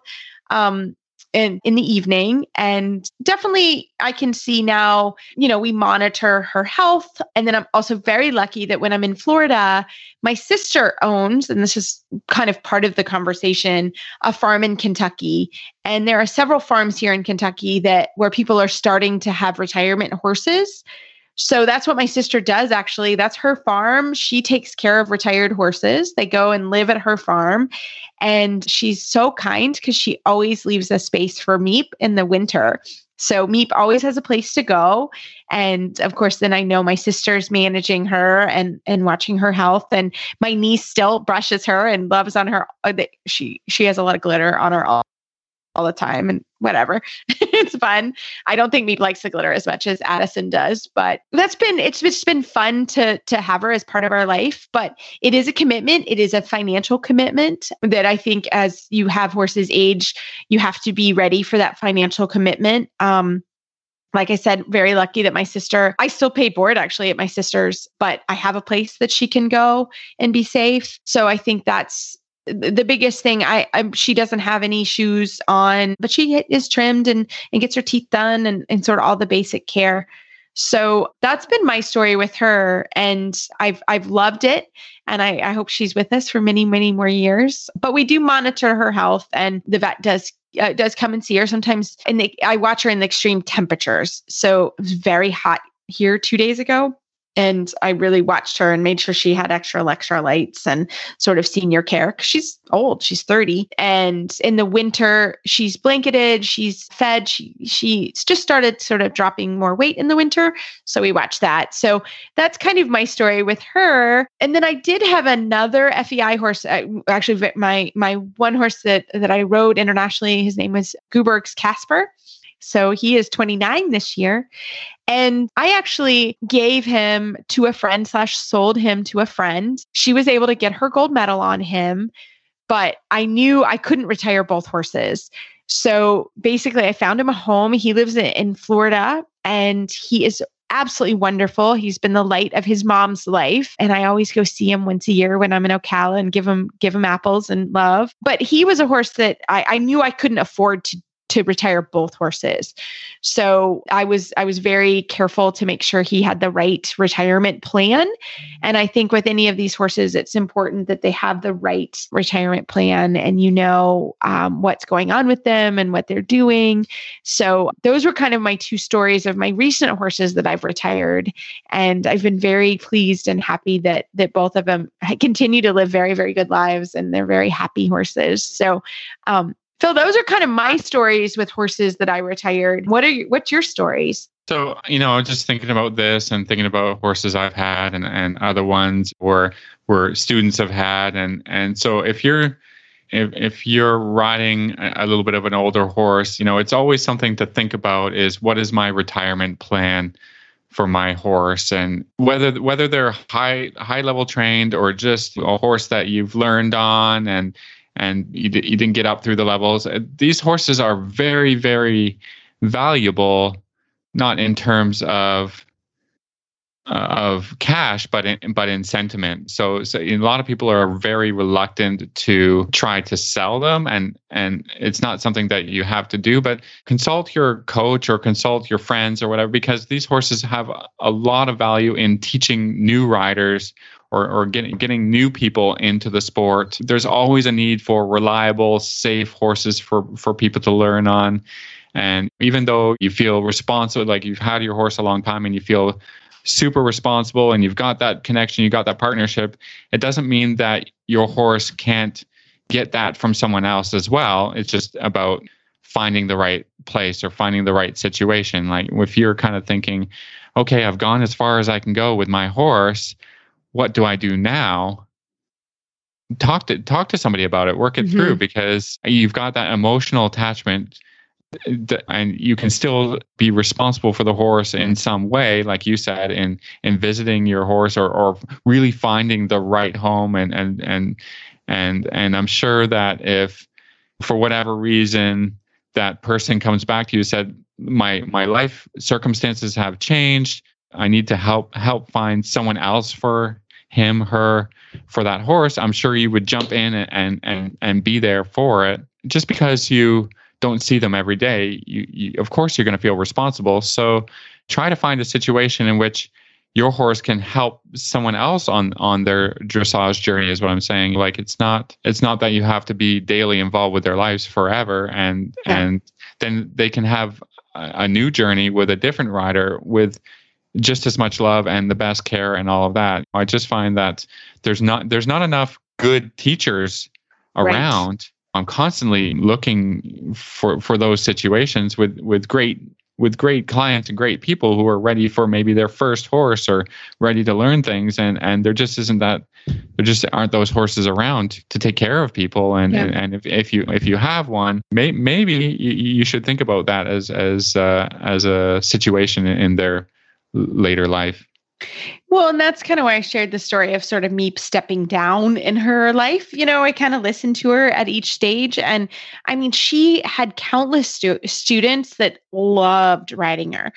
S3: Um, in, in the evening. And definitely, I can see now, you know, we monitor her health. And then I'm also very lucky that when I'm in Florida, my sister owns, and this is kind of part of the conversation, a farm in Kentucky. And there are several farms here in Kentucky that where people are starting to have retirement horses. So that's what my sister does actually. That's her farm. She takes care of retired horses. They go and live at her farm. And she's so kind because she always leaves a space for Meep in the winter. So Meep always has a place to go. And of course, then I know my sister's managing her and and watching her health. And my niece still brushes her and loves on her. Uh, she she has a lot of glitter on her all all the time and whatever. it's fun. I don't think Meep likes the glitter as much as Addison does, but that's been it's just been fun to to have her as part of our life. But it is a commitment. It is a financial commitment that I think as you have horses age, you have to be ready for that financial commitment. Um, like I said, very lucky that my sister, I still pay board actually at my sister's, but I have a place that she can go and be safe. So I think that's the biggest thing I, I, she doesn't have any shoes on but she is trimmed and and gets her teeth done and, and sort of all the basic care. So that's been my story with her and i've i've loved it and I, I hope she's with us for many many more years. But we do monitor her health and the vet does uh, does come and see her sometimes and they, i watch her in the extreme temperatures. So it was very hot here two days ago and I really watched her and made sure she had extra electrolytes and sort of senior care. She's old; she's thirty, and in the winter she's blanketed, she's fed. She she's just started sort of dropping more weight in the winter, so we watched that. So that's kind of my story with her. And then I did have another FEI horse. Uh, actually, my my one horse that that I rode internationally. His name was Guberg's Casper. So he is 29 this year. And I actually gave him to a friend slash sold him to a friend. She was able to get her gold medal on him, but I knew I couldn't retire both horses. So basically, I found him a home. He lives in Florida and he is absolutely wonderful. He's been the light of his mom's life. And I always go see him once a year when I'm in Ocala and give him give him apples and love. But he was a horse that I, I knew I couldn't afford to to retire both horses. So I was I was very careful to make sure he had the right retirement plan. And I think with any of these horses, it's important that they have the right retirement plan and you know um, what's going on with them and what they're doing. So those were kind of my two stories of my recent horses that I've retired, and I've been very pleased and happy that that both of them continue to live very very good lives and they're very happy horses. So um, Phil, those are kind of my stories with horses that I retired. What are you, what's your stories?
S2: So, you know, just thinking about this and thinking about horses I've had and, and other ones or where students have had. And, and so if you're, if, if you're riding a little bit of an older horse, you know, it's always something to think about is what is my retirement plan for my horse and whether whether they're high high level trained or just a horse that you've learned on and and you, you didn't get up through the levels. Uh, these horses are very, very valuable, not in terms of uh, of cash, but in, but in sentiment. So, so a lot of people are very reluctant to try to sell them, and and it's not something that you have to do. But consult your coach or consult your friends or whatever, because these horses have a lot of value in teaching new riders or, or getting getting new people into the sport. There's always a need for reliable, safe horses for for people to learn on. And even though you feel responsible, like you've had your horse a long time and you feel super responsible and you've got that connection, you got that partnership, it doesn't mean that your horse can't get that from someone else as well. It's just about finding the right place or finding the right situation. Like if you're kind of thinking, okay, I've gone as far as I can go with my horse, what do I do now? Talk to talk to somebody about it, work it mm-hmm. through because you've got that emotional attachment and you can still be responsible for the horse in some way like you said in in visiting your horse or, or really finding the right home and and and and and i'm sure that if for whatever reason that person comes back to you and said my my life circumstances have changed i need to help help find someone else for him her for that horse i'm sure you would jump in and and and be there for it just because you don't see them every day, you, you of course you're going to feel responsible. So try to find a situation in which your horse can help someone else on on their dressage journey is what i'm saying like it's not it's not that you have to be daily involved with their lives forever and yeah. and then they can have a, a new journey with a different rider with just as much love and the best care and all of that i just find that there's not there's not enough good teachers around right. I'm constantly looking for for those situations with with great with great clients and great people who are ready for maybe their first horse or ready to learn things and and there just isn't that there just aren't those horses around to take care of people and yeah. and, and, if, if you if you have one may, maybe you, you should think about that as as uh, as a situation in their later life
S3: well, and that's kind of why I shared the story of sort of me stepping down in her life. You know, I kind of listened to her at each stage. And I mean, she had countless stu- students that loved riding her.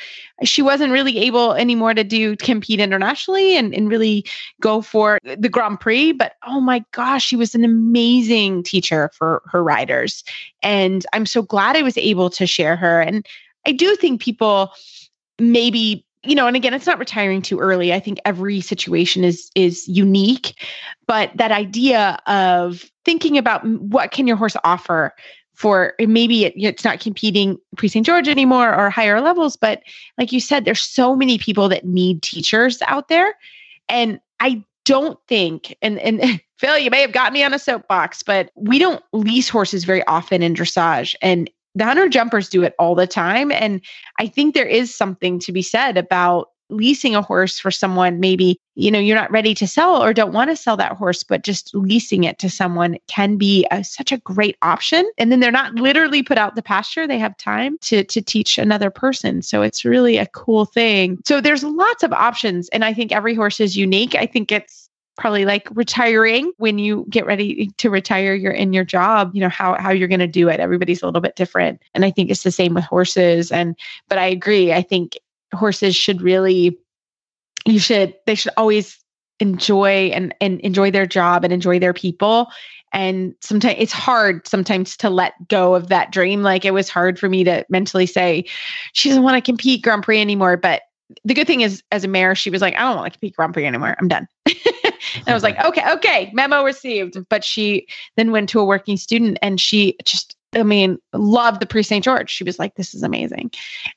S3: She wasn't really able anymore to do compete internationally and, and really go for the Grand Prix. But oh my gosh, she was an amazing teacher for her riders. And I'm so glad I was able to share her. And I do think people maybe you know and again it's not retiring too early. I think every situation is is unique but that idea of thinking about what can your horse offer for maybe it, it's not competing Prix St. George anymore or higher levels but like you said there's so many people that need teachers out there. And i don't think and and phil you may have got me on a soapbox but we don't lease horses very often in dressage. And the hunter jumpers do it all the time. And I think there is something to be said about leasing a horse for someone maybe you know you're not ready to sell or don't want to sell that horse but just leasing it to someone can be a, such a great option. And then they're not literally put out the pasture they have time to to teach another person. So it's really a cool thing. So there's lots of options and i think every horse is unique. I think it's probably like retiring when you get ready to retire you're in your job you know how how you're going to do it. Everybody's a little bit different. And i think it's the same with horses. And but i agree. I think horses should really you should they should always enjoy and and enjoy their job and enjoy their people. And sometimes it's hard sometimes to let go of that dream. Like it was hard for me to mentally say she doesn't want to compete grand prix anymore. But the good thing is as a mare she was like i don't want to grand prix anymore i'm done and I was like, okay, okay, memo received. But she then went to a working student and she just, I mean, loved the Prix St. George. She was like, this is amazing.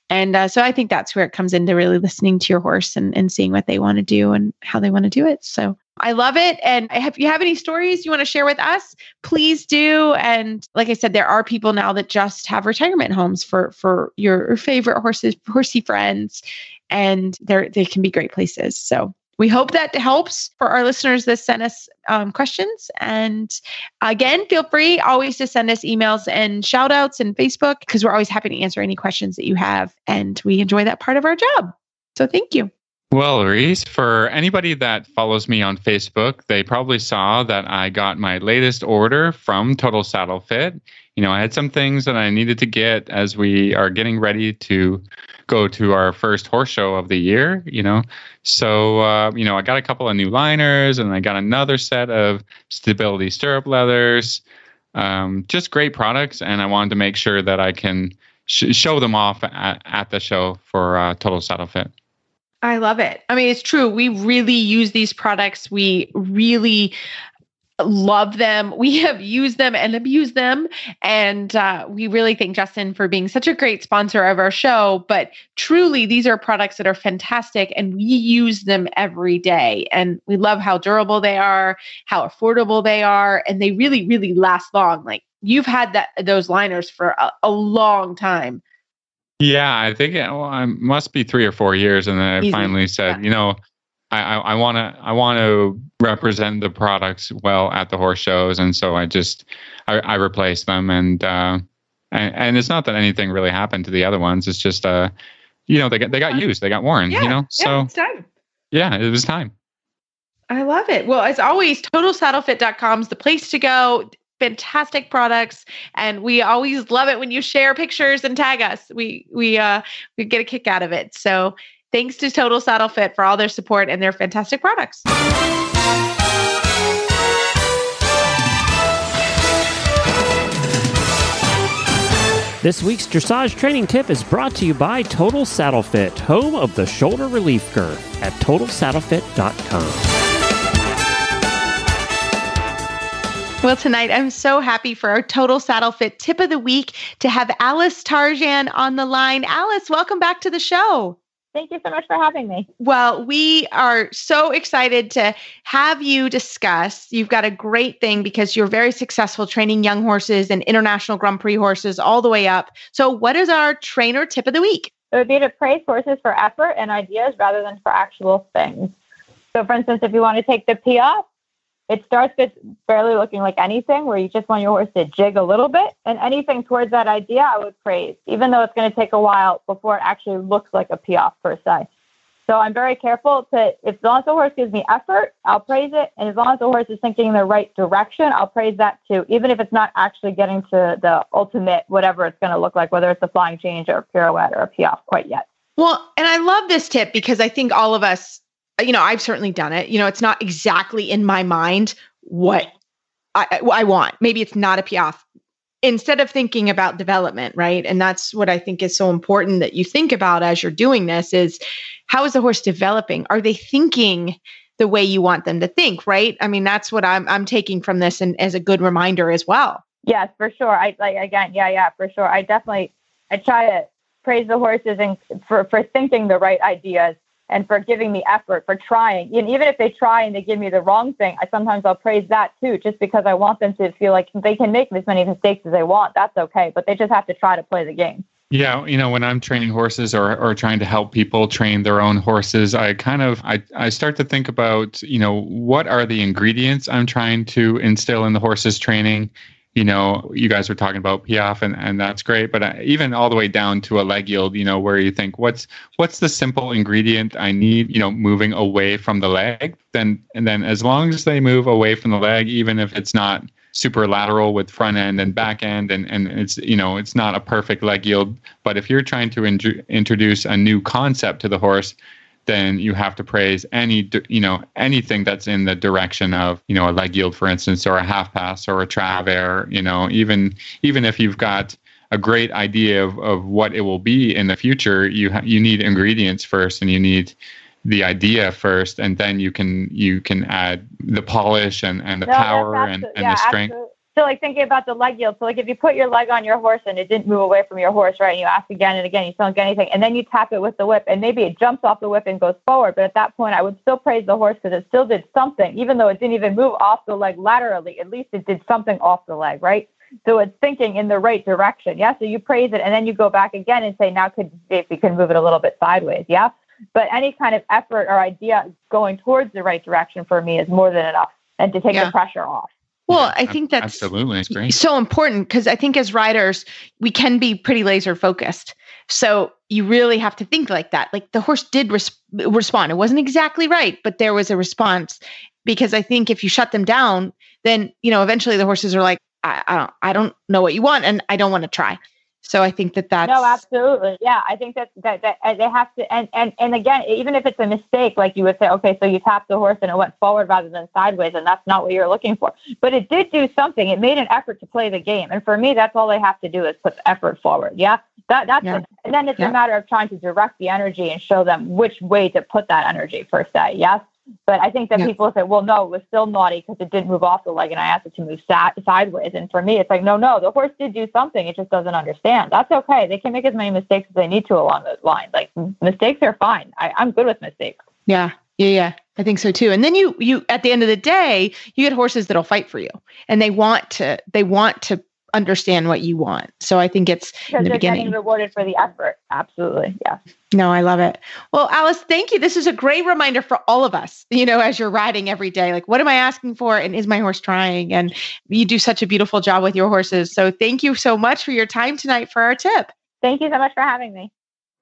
S3: And uh, so I think that's where it comes into really listening to your horse and, and seeing what they want to do and how they want to do it. So I love it. And if you have any stories you want to share with us, please do. And like I said, there are people now that just have retirement homes for for your favorite horses, horsey friends, and they're they can be great places. So we hope that helps for our listeners that send us um, questions. And again, feel free always to send us emails and shout outs and Facebook because we're always happy to answer any questions that you have. And we enjoy that part of our job. So thank you.
S2: Well, Reese, for anybody that follows me on Facebook, they probably saw that I got my latest order from Total Saddle Fit. You know, I had some things that I needed to get as we are getting ready to go to our first horse show of the year, you know. So, uh, you know, I got a couple of new liners and I got another set of stability stirrup leathers. Um, just great products. And I wanted to make sure that I can sh- show them off at, at the show for uh, Total Saddle Fit.
S3: I love it. I mean, it's true. We really use these products. We really love them. We have used them and abused them. And uh, we really thank Justin for being such a great sponsor of our show. But truly, these are products that are fantastic and we use them every day. And we love how durable they are, how affordable they are, and they really, really last long. Like you've had that those liners for a, a long time.
S2: Yeah, I think it, well, it must be three or four years, and then I
S3: Easy.
S2: finally said,
S3: Yeah.
S2: you know, I want to I want to represent the products well at the horse shows, and so I just I, I replaced them, and, uh, and and it's not that anything really happened to the other ones. It's just uh, you know, they got they got used, they got worn, you know. So yeah,
S3: it's time.
S2: yeah, it was time.
S3: I love it. Well, as always, totalsaddlefit.com is the place to go. Fantastic products, and we always love it when you share pictures and tag us. We we uh we get a kick out of it. So thanks to Total Saddle Fit for all their support and their fantastic products.
S1: This week's dressage training tip is brought to you by Total Saddle Fit, home of the shoulder relief girth at totalsaddlefit.com.
S3: Well, tonight I'm so happy for our Total Saddle Fit tip of the week to have Alice Tarjan on the line. Alice, welcome back to the show.
S7: Thank you so much for having me.
S3: Well, we are so excited to have you discuss. You've got a great thing because you're very successful training young horses and international Grand Prix horses all the way up. So, what is our trainer tip of the week?
S7: It would be to praise horses for effort and ideas rather than for actual things. So, for instance, if you want to take the piaffe, it starts with barely looking like anything where you just want your horse to jig a little bit. And anything towards that idea, I would praise, even though it's going to take a while before it actually looks like a piaffe per se. So I'm very careful to, if as long as the horse gives me effort, I'll praise it. And as long as the horse is thinking in the right direction, I'll praise that too, even if it's not actually getting to the ultimate, whatever it's going to look like, whether it's a flying change or a pirouette or a piaffe quite yet.
S3: Well, and I love this tip because I think all of us, Uh, you know, I've certainly done it. You know, it's not exactly in my mind what I, I want. Maybe it's not a piaffe. Instead of thinking about development, right? And that's what I think is so important that you think about as you're doing this is how is the horse developing? Are they thinking the way you want them to think, right? I mean, that's what I'm I'm taking from this and as a good reminder as well.
S7: Yes, for sure. I like again, yeah, yeah, for sure. I definitely I try to praise the horses and for for thinking the right ideas and for giving me effort for trying. And even if they try and they give me the wrong thing, I sometimes I'll praise that too, just because I want them to feel like they can make as many mistakes as they want. That's okay, but they just have to try to play the game.
S2: Yeah, you know, when I'm training horses or or trying to help people train their own horses, I kind of I, I start to think about, you know, what are the ingredients I'm trying to instill in the horse's training? You know, you guys were talking about piaffe and, and that's great, but uh, even all the way down to a leg yield, you know, where you think what's what's the simple ingredient I need, you know, moving away from the leg, then and then as long as they move away from the leg, even if it's not super lateral with front end and back end and, and it's you know it's not a perfect leg yield but if you're trying to in- introduce a new concept to the horse then you have to praise any you know anything that's in the direction of you know a leg yield for instance or a half pass or a travers you know even even if you've got a great idea of, of what it will be in the future you ha- you need ingredients first and you need the idea first and then you can you can add the polish and, and the
S7: No,
S2: power and, and
S7: yeah,
S2: the strength.
S7: absolute- So like thinking about the leg yield. So like if you put your leg on your horse and it didn't move away from your horse, right? And you ask again and again, you still don't get anything, and then you tap it with the whip, and maybe it jumps off the whip and goes forward. But at that point, I would still praise the horse because it still did something, even though it didn't even move off the leg laterally. At least it did something off the leg, right? So it's thinking in the right direction. Yeah. So you praise it and then you go back again and say, now could if you can move it a little bit sideways. Yeah. But any kind of effort or idea going towards the right direction for me is more than enough and to take
S3: Yeah.
S7: the pressure off.
S3: Well, I think that's
S2: absolutely
S3: so important because I think as riders, we can be pretty laser focused. So you really have to think like that. Like the horse did res- respond. It wasn't exactly right, but there was a response because I think if you shut them down, then you know eventually the horses are like, I, I don't, I don't know what you want, and I don't want to try. So I think that that's
S7: no, absolutely, yeah. I think that, that that they have to, and and and again, even if it's a mistake, like you would say, okay, so you tapped the horse and it went forward rather than sideways, and that's not what you're looking for. But it did do something. It made an effort to play the game, and for me, that's all they have to do is put effort forward. Yeah, that that's
S3: Yeah.
S7: and then it's
S3: Yeah.
S7: a matter of trying to direct the energy and show them which way to put that energy per se. Yes. But I think that
S3: Yeah.
S7: people say, well, no, it was still naughty because it didn't move off the leg and I asked it to move sa- sideways. And for me, it's like, no, no, the horse did do something. It just doesn't understand. That's okay. They can make as many mistakes as they need to along those lines. Like mistakes are fine. I, I'm good with mistakes.
S3: Yeah, yeah, yeah. I think so too. And then you, you, at the end of the day, you get horses that'll fight for you, and they want to, they want to understand what you want. So I think it's
S7: Because
S3: in the
S7: they're
S3: beginning.
S7: getting rewarded for the effort. Absolutely. yeah.
S3: No, I love it. Well, Alice, thank you. This is a great reminder for all of us, you know, as you're riding every day. Like, what am I asking for? And is my horse trying? And you do such a beautiful job with your horses. So thank you so much for your time tonight for our tip.
S7: Thank you so much for having me.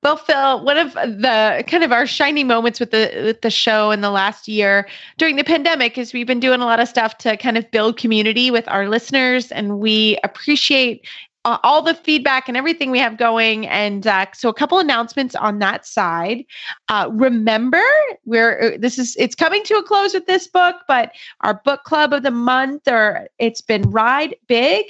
S3: Well, Phil, one of the kind of our shining moments with the with the show in the last year during the pandemic is we've been doing a lot of stuff to kind of build community with our listeners, and we appreciate uh, all the feedback and everything we have going. And uh, so, a couple announcements on that side. Uh, remember, we're this is it's coming to a close with this book, but our book club of the month, or it's been Ride Big.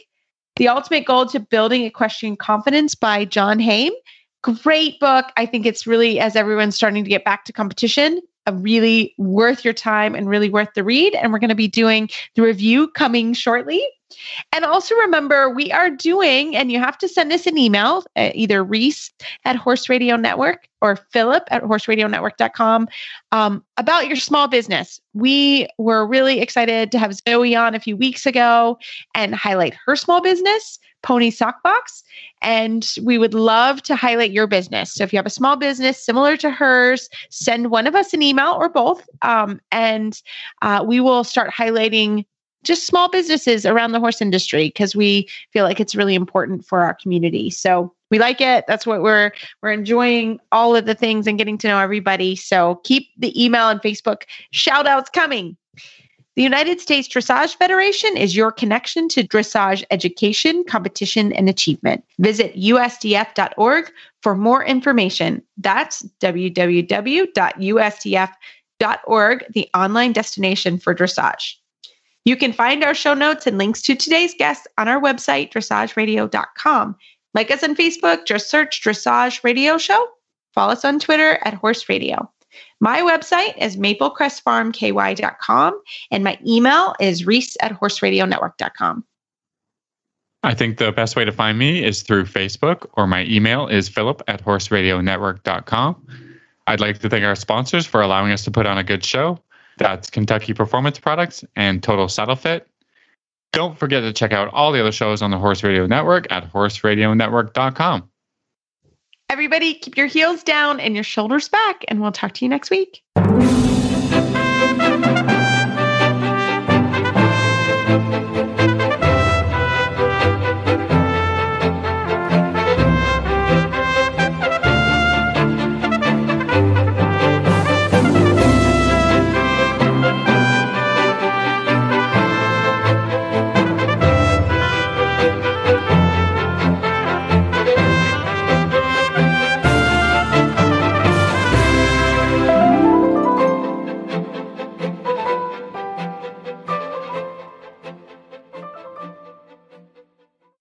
S3: The Ultimate Goal to Building Equestrian Confidence by John Haime great book. I think it's really, as everyone's starting to get back to competition, a really worth your time and really worth the read. And we're going to be doing the review coming shortly. And also remember, we are doing, and you have to send us an email, uh, either Reese at Horse Radio Network or Philip at horseradionetwork.com um, about your small business. We were really excited to have Zoe on a few weeks ago and highlight her small business, Pony Sockbox. And we would love to highlight your business. So if you have a small business similar to hers, send one of us an email or both. Um, and uh, we will start highlighting just small businesses around the horse industry because we feel like it's really important for our community. So we like it. That's what we're we're enjoying all of the things and getting to know everybody. So keep the email and Facebook shout outs coming. The United States Dressage Federation is your connection to dressage education, competition, and achievement. Visit usdf.org for more information. That's www.usdf.org, the online destination for dressage. You can find our show notes and links to today's guests on our website, dressageradio.com. Like us on Facebook, just search Dressage Radio Show. Follow us on Twitter at Horse Radio. My website is maplecrestfarmky.com and my email is reese at horseradionetwork.com.
S2: I think the best way to find me is through Facebook, or my email is philip at horseradionetwork.com. I'd like to thank our sponsors for allowing us to put on a good show. That's Kentucky Performance Products and Total Saddle Fit. Don't forget to check out all the other shows on the Horse Radio Network at horseradionetwork.com.
S3: Everybody, keep your heels down and your shoulders back, and we'll talk to you next week.